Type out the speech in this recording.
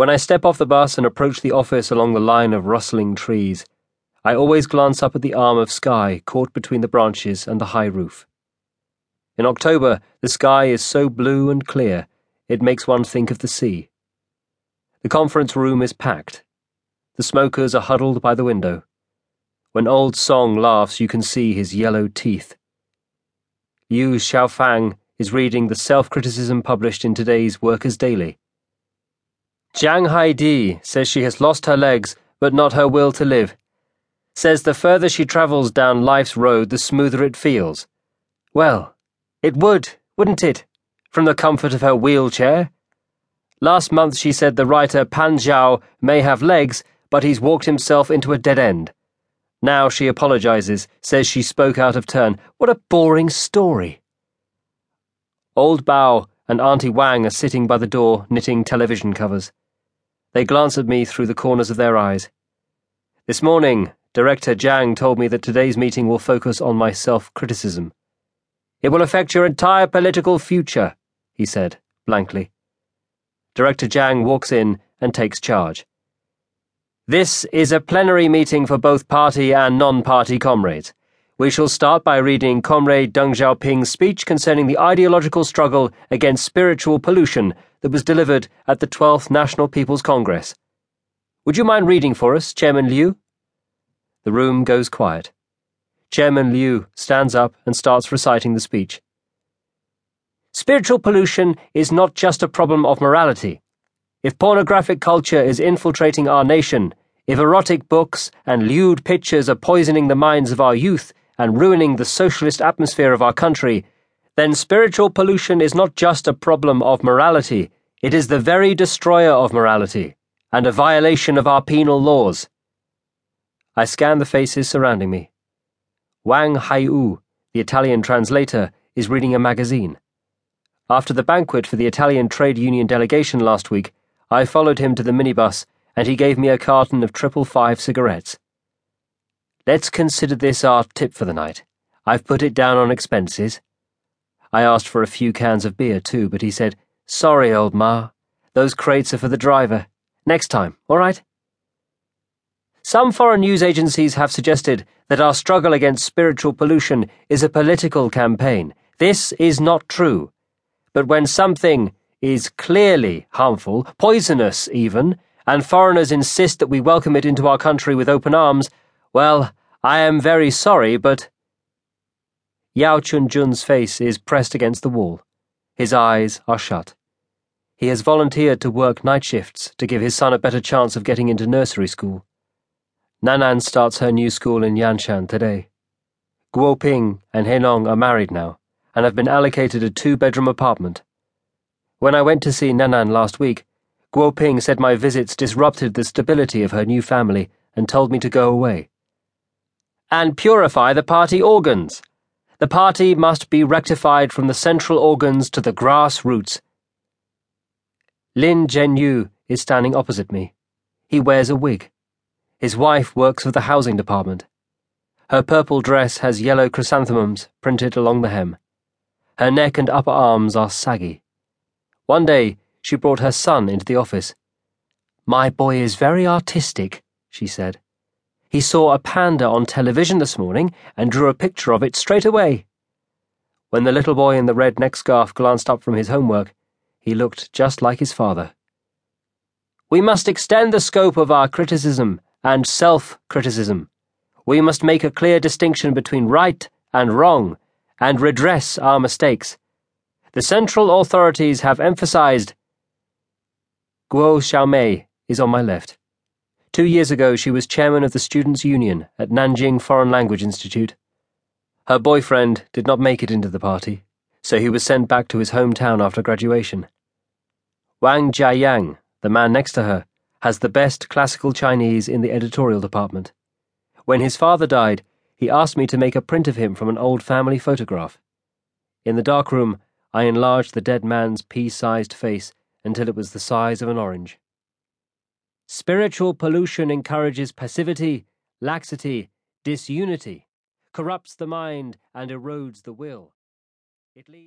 When I step off the bus and approach the office along the line of rustling trees, I always glance up at the arm of sky caught between the branches and the high roof. In October, the sky is so blue and clear, it makes one think of the sea. The conference room is packed. The smokers are huddled by the window. When old Song laughs, you can see his yellow teeth. Liu Xiaofang is reading the self criticism published in today's Workers' Daily. Zhang Haidi says she has lost her legs, but not her will to live. Says the further she travels down life's road, the smoother it feels. Well, it would, wouldn't it? From the comfort of her wheelchair. Last month she said the writer Pan Zhao may have legs, but he's walked himself into a dead end. Now she apologizes, says she spoke out of turn. What a boring story. Old Bao and Auntie Wang are sitting by the door knitting television covers. They glance at me through the corners of their eyes. This morning, Director Jiang told me that today's meeting will focus on my self criticism. It will affect your entire political future, he said, blankly. Director Jiang walks in and takes charge. This is a plenary meeting for both party and non party comrades. We shall start by reading Comrade Deng Xiaoping's speech concerning the ideological struggle against spiritual pollution that was delivered at the 12th National People's Congress. Would you mind reading for us, Chairman Liu? The room goes quiet. Chairman Liu stands up and starts reciting the speech. Spiritual pollution is not just a problem of morality. If pornographic culture is infiltrating our nation, if erotic books and lewd pictures are poisoning the minds of our youth and ruining the socialist atmosphere of our country, then spiritual pollution is not just a problem of morality, it is the very destroyer of morality and a violation of our penal laws. I scan the faces surrounding me. Wang Haiyu, the Italian translator, is reading a magazine. After the banquet for the Italian trade union delegation last week, I followed him to the minibus and he gave me a carton of triple five cigarettes. Let's consider this our tip for the night. I've put it down on expenses. I asked for a few cans of beer too, but he said, Sorry, old ma. Those crates are for the driver. Next time, all right? Some foreign news agencies have suggested that our struggle against spiritual pollution is a political campaign. This is not true. But when something is clearly harmful, poisonous even, and foreigners insist that we welcome it into our country with open arms, well, I am very sorry, but. Yao Chunjun's face is pressed against the wall. His eyes are shut. He has volunteered to work night shifts to give his son a better chance of getting into nursery school. Nanan starts her new school in Yanshan today. Guo Ping and Henong are married now and have been allocated a two bedroom apartment. When I went to see Nanan last week, Guo Ping said my visits disrupted the stability of her new family and told me to go away. And purify the party organs. The party must be rectified from the central organs to the grassroots. Lin Zhenyu is standing opposite me. He wears a wig. His wife works for the housing department. Her purple dress has yellow chrysanthemums printed along the hem. Her neck and upper arms are saggy. One day, she brought her son into the office. My boy is very artistic, she said. He saw a panda on television this morning and drew a picture of it straight away. When the little boy in the red neck scarf glanced up from his homework, he looked just like his father. We must extend the scope of our criticism and self criticism. We must make a clear distinction between right and wrong and redress our mistakes. The central authorities have emphasized. Guo Xiaomei is on my left. Two years ago, she was chairman of the Students' Union at Nanjing Foreign Language Institute. Her boyfriend did not make it into the party, so he was sent back to his hometown after graduation. Wang Jiayang, the man next to her, has the best classical Chinese in the editorial department. When his father died, he asked me to make a print of him from an old family photograph. In the dark room, I enlarged the dead man's pea sized face until it was the size of an orange. Spiritual pollution encourages passivity, laxity, disunity, corrupts the mind, and erodes the will. It leads